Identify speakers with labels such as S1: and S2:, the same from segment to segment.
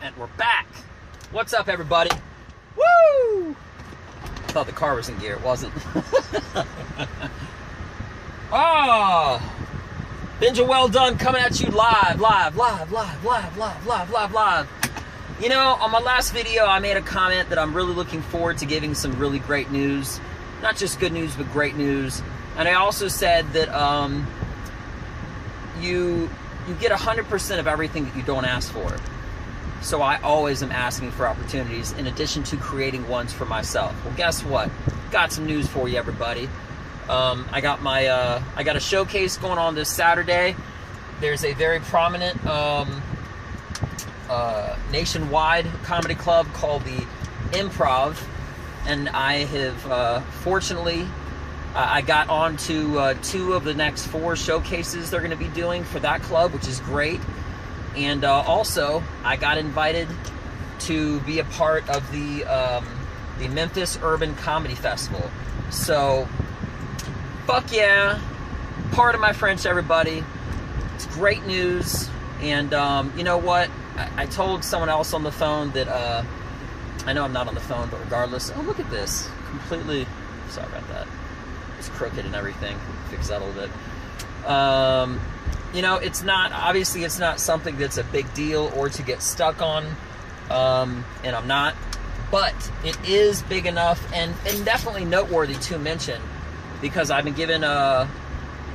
S1: And we're back. What's up, everybody? Woo! Thought the car was in gear. It wasn't. oh! Benja Welldone coming at you live, live, live, live, live, live, live, live, live. You know, on my last video, I made a comment that I'm really looking forward to giving some really great news. Not just good news, but great news. And I also said that um, you you get 100% of everything that you don't ask for. So I always am asking for opportunities in addition to creating ones for myself. Well, guess what? Got some news for you, everybody. Um, I got my uh, I got a showcase going on this Saturday. There's a very prominent um, uh, nationwide comedy club called the Improv, and I have uh, fortunately I got on to uh, two of the next four showcases they're going to be doing for that club, which is great. And uh, also, I got invited to be a part of the um, the Memphis Urban Comedy Festival. So, fuck yeah! Part of my French, everybody. It's great news. And um, you know what? I, I, told someone else on the phone that uh, I know I'm not on the phone, but regardless, oh look at this, completely. Sorry about that it's crooked and everything. Fix that a little bit. Um, you know, it's not obviously it's not something that's a big deal or to get stuck on, um, and I'm not. But it is big enough and, and definitely noteworthy to mention because I've been given uh,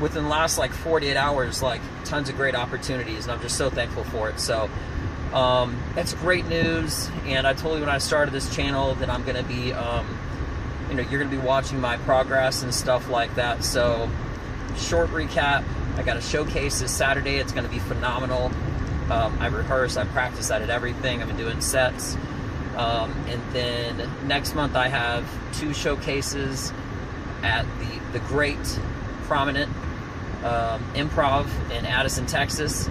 S1: within the last like 48 hours like tons of great opportunities, and I'm just so thankful for it. So. Um, that's great news, and I told you when I started this channel that I'm going to be um, you know you're going to be watching my progress and stuff like that. So, short recap: I got a showcase this Saturday. It's going to be phenomenal. Um, I rehearse, I practice, I did everything. I've been doing sets. Um, and then next month I have two showcases at the the great prominent um, improv in Addison, Texas.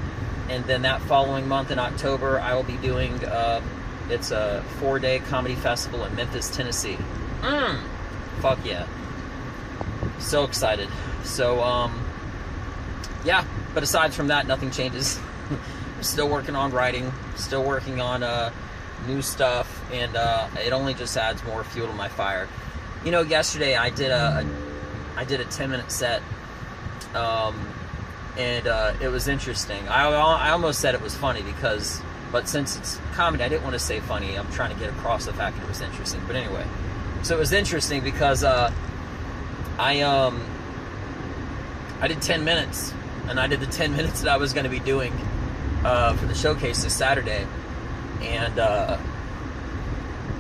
S1: And then that following month in October, I will be doing uh, it's a four day comedy festival in Memphis, Tennessee. Mm. Fuck yeah. So excited. So, um, yeah, but aside from that, nothing changes. Still working on writing, still working on uh, new stuff, and uh, it only just adds more fuel to my fire. You know, yesterday I did a, a I did a 10 minute set, um, and uh, it was interesting. I, I almost said it was funny because, but since it's comedy, I didn't want to say funny. I'm trying to get across the fact that it was interesting. But anyway, so it was interesting because uh, I um I did 10 minutes, and I did the 10 minutes that I was going to be doing uh, for the showcase this Saturday, and uh,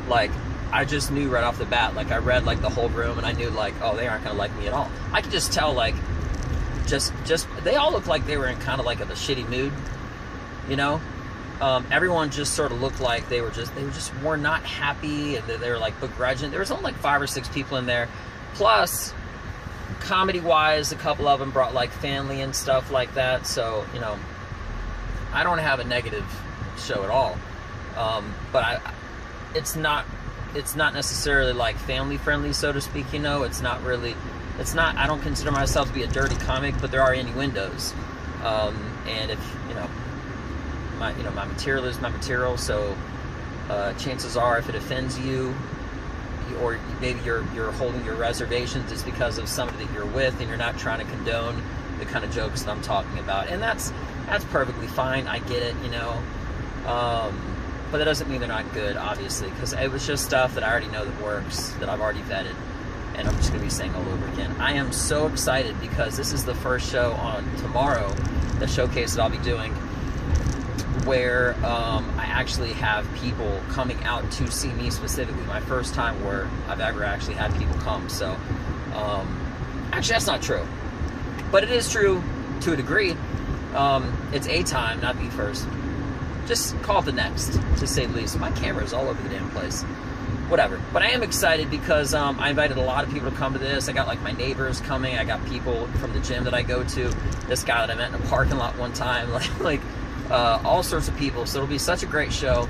S1: like I just knew right off the bat. Like I read like the whole room, and I knew like oh they aren't going to like me at all. I could just tell like just just they all looked like they were in kind of like a shitty mood, you know um, everyone just sort of looked like they were just they were just were not happy and they were like begrudging. There was only like five or six people in there, plus comedy wise, a couple of them brought like family and stuff like that. So you know, I don't have a negative show at all, um, but I it's not it's not necessarily like family friendly, so to speak. You know, it's not really it's not. I don't consider myself to be a dirty comic, but there are innuendos, um, and if you know my you know my material is my material. So uh, chances are, if it offends you, or maybe you're you're holding your reservations, it's because of somebody that you're with, and you're not trying to condone the kind of jokes that I'm talking about. And that's that's perfectly fine. I get it, you know. Um, but that doesn't mean they're not good, obviously, because it was just stuff that I already know that works, that I've already vetted, and I'm just going to be saying all over again. I am so excited because this is the first show on tomorrow, the showcase that I'll be doing where um, I actually have people coming out to see me specifically. My first time where I've ever actually had people come. So, um, actually, that's not true, but it is true to a degree. Um, it's a time, not the first. Just call the next, to say the least. My camera is all over the damn place. Whatever. But I am excited because um, I invited a lot of people to come to this. I got like my neighbors coming. I got people from the gym that I go to. This guy that I met in a parking lot one time. Like, like uh, all sorts of people. So it'll be such a great show.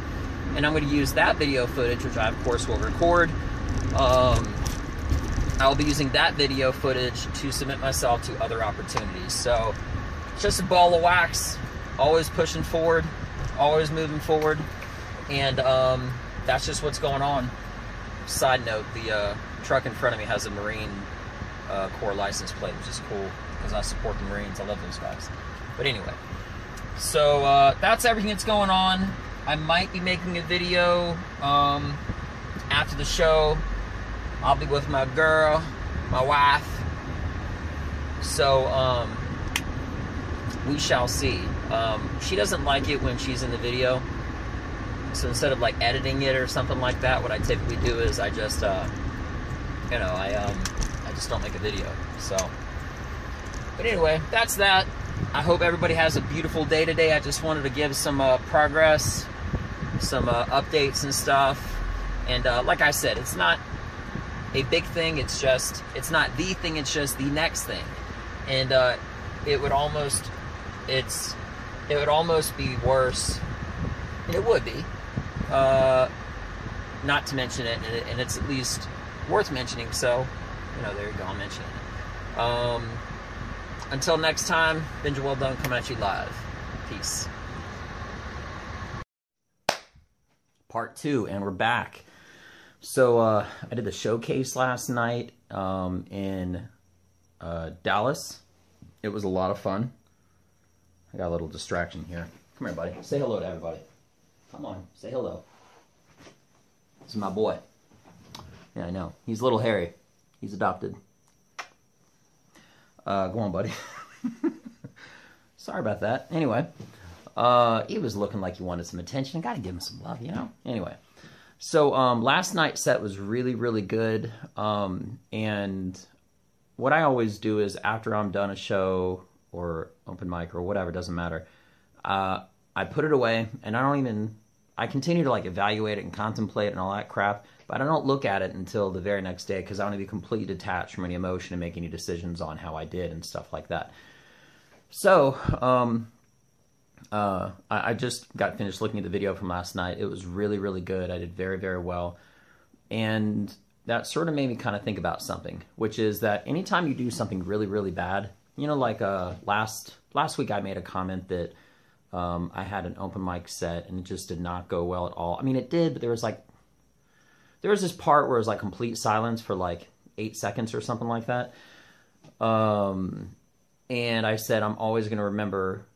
S1: And I'm going to use that video footage, which I, of course, will record. Um, I'll be using that video footage to submit myself to other opportunities. So, just a ball of wax, always pushing forward, always moving forward. and um, that's just what's going on. Side note: the uh, truck in front of me has a Marine uh, Corps license plate, which is cool because I support the Marines. I love those guys. But anyway, so uh, that's everything that's going on. I might be making a video um, after the show. I'll be with my girl, my wife. So um, we shall see. Um, she doesn't like it when she's in the video. So instead of like editing it or something like that, what I typically do is I just, uh, you know, I um, I just don't make a video. So, but anyway, that's that. I hope everybody has a beautiful day today. I just wanted to give some uh, progress, some uh, updates and stuff. And uh, like I said, it's not a big thing. It's just, it's not the thing. It's just the next thing. And uh, it would almost, it's, it would almost be worse. It would be. Uh, not to mention it, and it's at least worth mentioning. So, you know, there you go. I'll mention it. Um, until next time, Benja Welldone coming at you live. Peace. Part two, and we're back. So uh, I did the showcase last night um, in uh, Dallas. It was a lot of fun. I got a little distraction here. Come here, buddy. Say hello to everybody. Come on, say hello. This is my boy. Yeah, I know. He's little hairy. He's adopted. Uh, go on, buddy. Sorry about that. Anyway, uh, he was looking like he wanted some attention. Got to give him some love, you know? Anyway, so um, last night's set was really, really good. Um, and what I always do is after I'm done a show or open mic or whatever, doesn't matter, uh, I put it away and I don't even, I continue to like evaluate it and contemplate and all that crap but I don't look at it until the very next day because I want to be completely detached from any emotion and make any decisions on how I did and stuff like that. So, um, uh, I, I, just got finished looking at the video from last night. It was really, really good. I did very, very well. And that sort of made me kind of think about something, which is that anytime you do something really, really bad, you know, like uh, last last week I made a comment that um, I had an open mic set and it just did not go well at all. I mean, it did, but there was like there was this part where it was like complete silence for like eight seconds or something like that. Um, and I said I'm always going to remember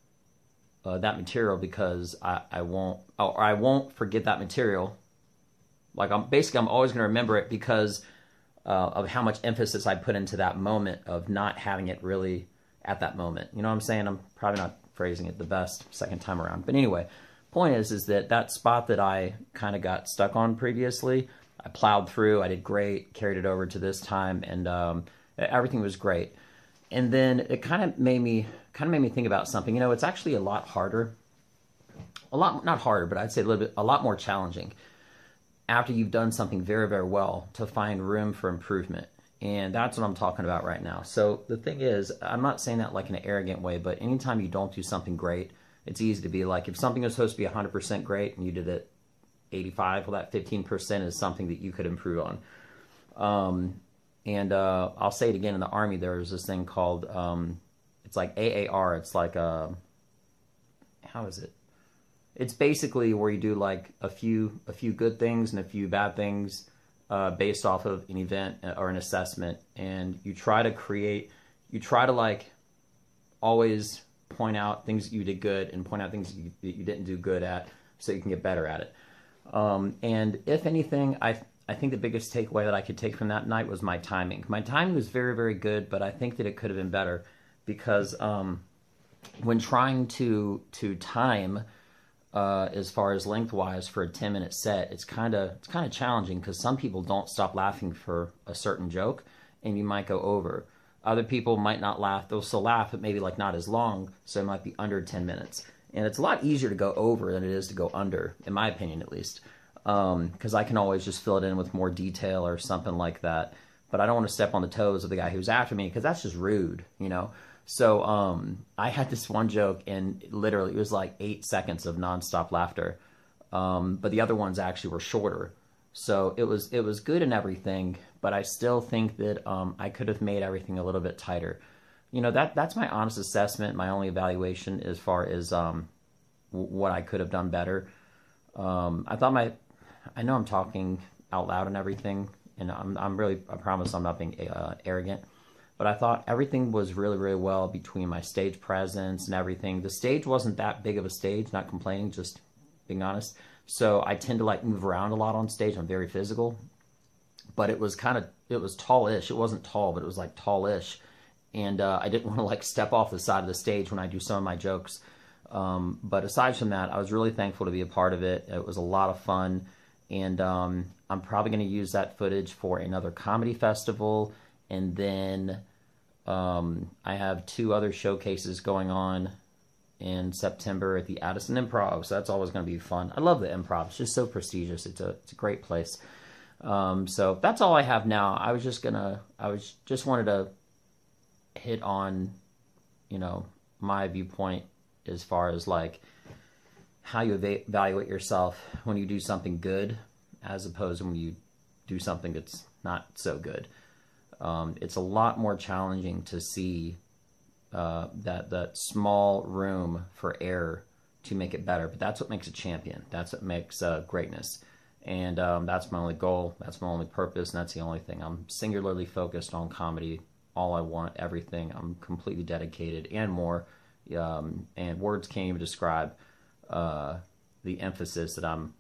S1: uh, that material because I, I won't or I won't forget that material. Like I'm basically I'm always going to remember it because uh, of how much emphasis I put into that moment of not having it really at that moment. You know what I'm saying? I'm probably not phrasing it the best second time around, but anyway, point is is that that spot that I kind of got stuck on previously. I plowed through. I did great. Carried it over to this time, and um, everything was great. And then it kind of made me kind of made me think about something. You know, it's actually a lot harder, a lot not harder, but I'd say a little bit a lot more challenging after you've done something very very well to find room for improvement. And that's what I'm talking about right now. So the thing is, I'm not saying that like in an arrogant way, but anytime you don't do something great, it's easy to be like, if something was supposed to be 100% great and you did it 85 well that 15% is something that you could improve on. Um, and uh, i'll say it again in the army there's this thing called um, it's like aar it's like a uh, how is it? It's basically where you do like a few a few good things and a few bad things uh, based off of an event uh, or an assessment. And you try to create you try to like always point out things that you did good and point out things you, you didn't do good at so you can get better at it um, and if anything, I I think the biggest takeaway that I could take from that night was my timing. My timing was very very good, but I think that it could have been better because um, when trying to to time uh, as far as lengthwise for a 10 minute set, it's kind of it's kind of challenging because some people don't stop laughing for a certain joke, and you might go over. Other people might not laugh; they'll still laugh, but maybe like not as long, so it might be under 10 minutes. And it's a lot easier to go over than it is to go under, in my opinion at least, because um, I can always just fill it in with more detail or something like that. But I don't want to step on the toes of the guy who's after me because that's just rude, you know. So um, I had this one joke, and literally it was like eight seconds of nonstop laughter. Um, but the other ones actually were shorter. So it was it was good and everything, but I still think that um, I could have made everything a little bit tighter you know that that's my honest assessment, my only evaluation as far as um, what I could have done better.
S2: Um, I thought my, I know I'm talking out loud and everything, and I'm, I'm really, I promise I'm not being uh, arrogant, but I thought everything was really, really well between my stage presence and everything. The stage wasn't that big of a stage, not complaining, just being honest. So I tend to like move around a lot on stage. I'm very physical, but it was kind of, it was tallish. It wasn't tall, but it was like tallish. And uh, I didn't want to like step off the side of the stage when I do some of my jokes. Um, but aside from that, I was really thankful to be a part of it. It was a lot of fun. And um, I'm probably going to use that footage for another comedy festival. And then um, I have two other showcases going on in September at the Addison Improv. So that's always going to be fun. I love the improv. It's just so prestigious. It's a, it's a great place. Um, so that's all I have now. I was just gonna, I was just wanted to hit on, you know, my viewpoint as far as like how you evaluate yourself when you do something good as opposed to when you do something that's not so good. Um, it's a lot more challenging to see uh, that that small room for error to make it better. But that's what makes a champion. That's what makes uh, greatness. And um, that's my only goal. That's my only purpose. And that's the only thing. I'm singularly focused on comedy. All I want, everything. I'm completely dedicated and more um, and words can't even describe uh, the emphasis that I'm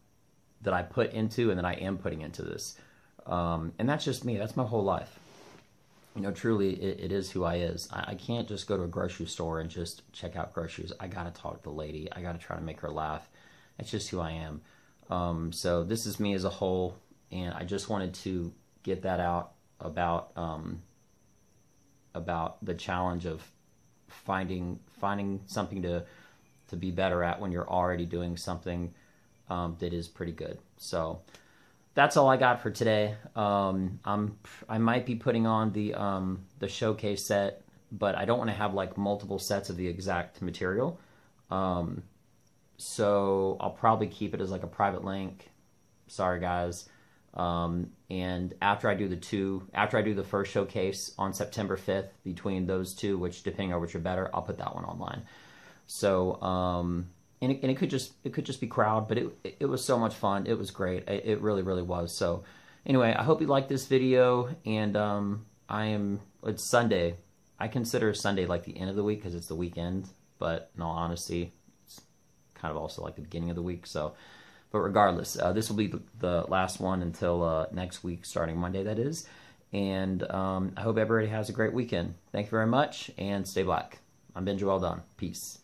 S2: that I put into and that I am putting into this. Um, and that's just me. That's my whole life. You know, truly, it, it is who I is. I, I, can't just go to a grocery store and just check out groceries. I got to talk to the lady. I got to try to make her laugh. That's just who I am. Um, so this is me as a whole, and I just wanted to get that out about um, about the challenge of finding finding something to to be better at when you're already doing something um, that is pretty good. So that's all I got for today. Um, I'm I might be putting on the um, the showcase set, but I don't want to have like multiple sets of the exact material. Um, so I'll probably keep it as like a private link. Sorry guys. Um, and after I do the two, after I do the first showcase on September 5th, between those two, which depending on which are better, I'll put that one online. So, um, and it, and it could just it could just be crowd, but it it was so much fun. It was great. It, it really really was. So, anyway, I hope you liked this video, and um, I am it's Sunday. I consider Sunday like the end of the week because it's the weekend, but in all honesty, it's kind of also like the beginning of the week. So. But regardless, uh, this will be the last one until uh, next week, starting Monday, that is. And um, I hope everybody has a great weekend. Thank you very much, and stay black. I'm Benja Welldone. Peace.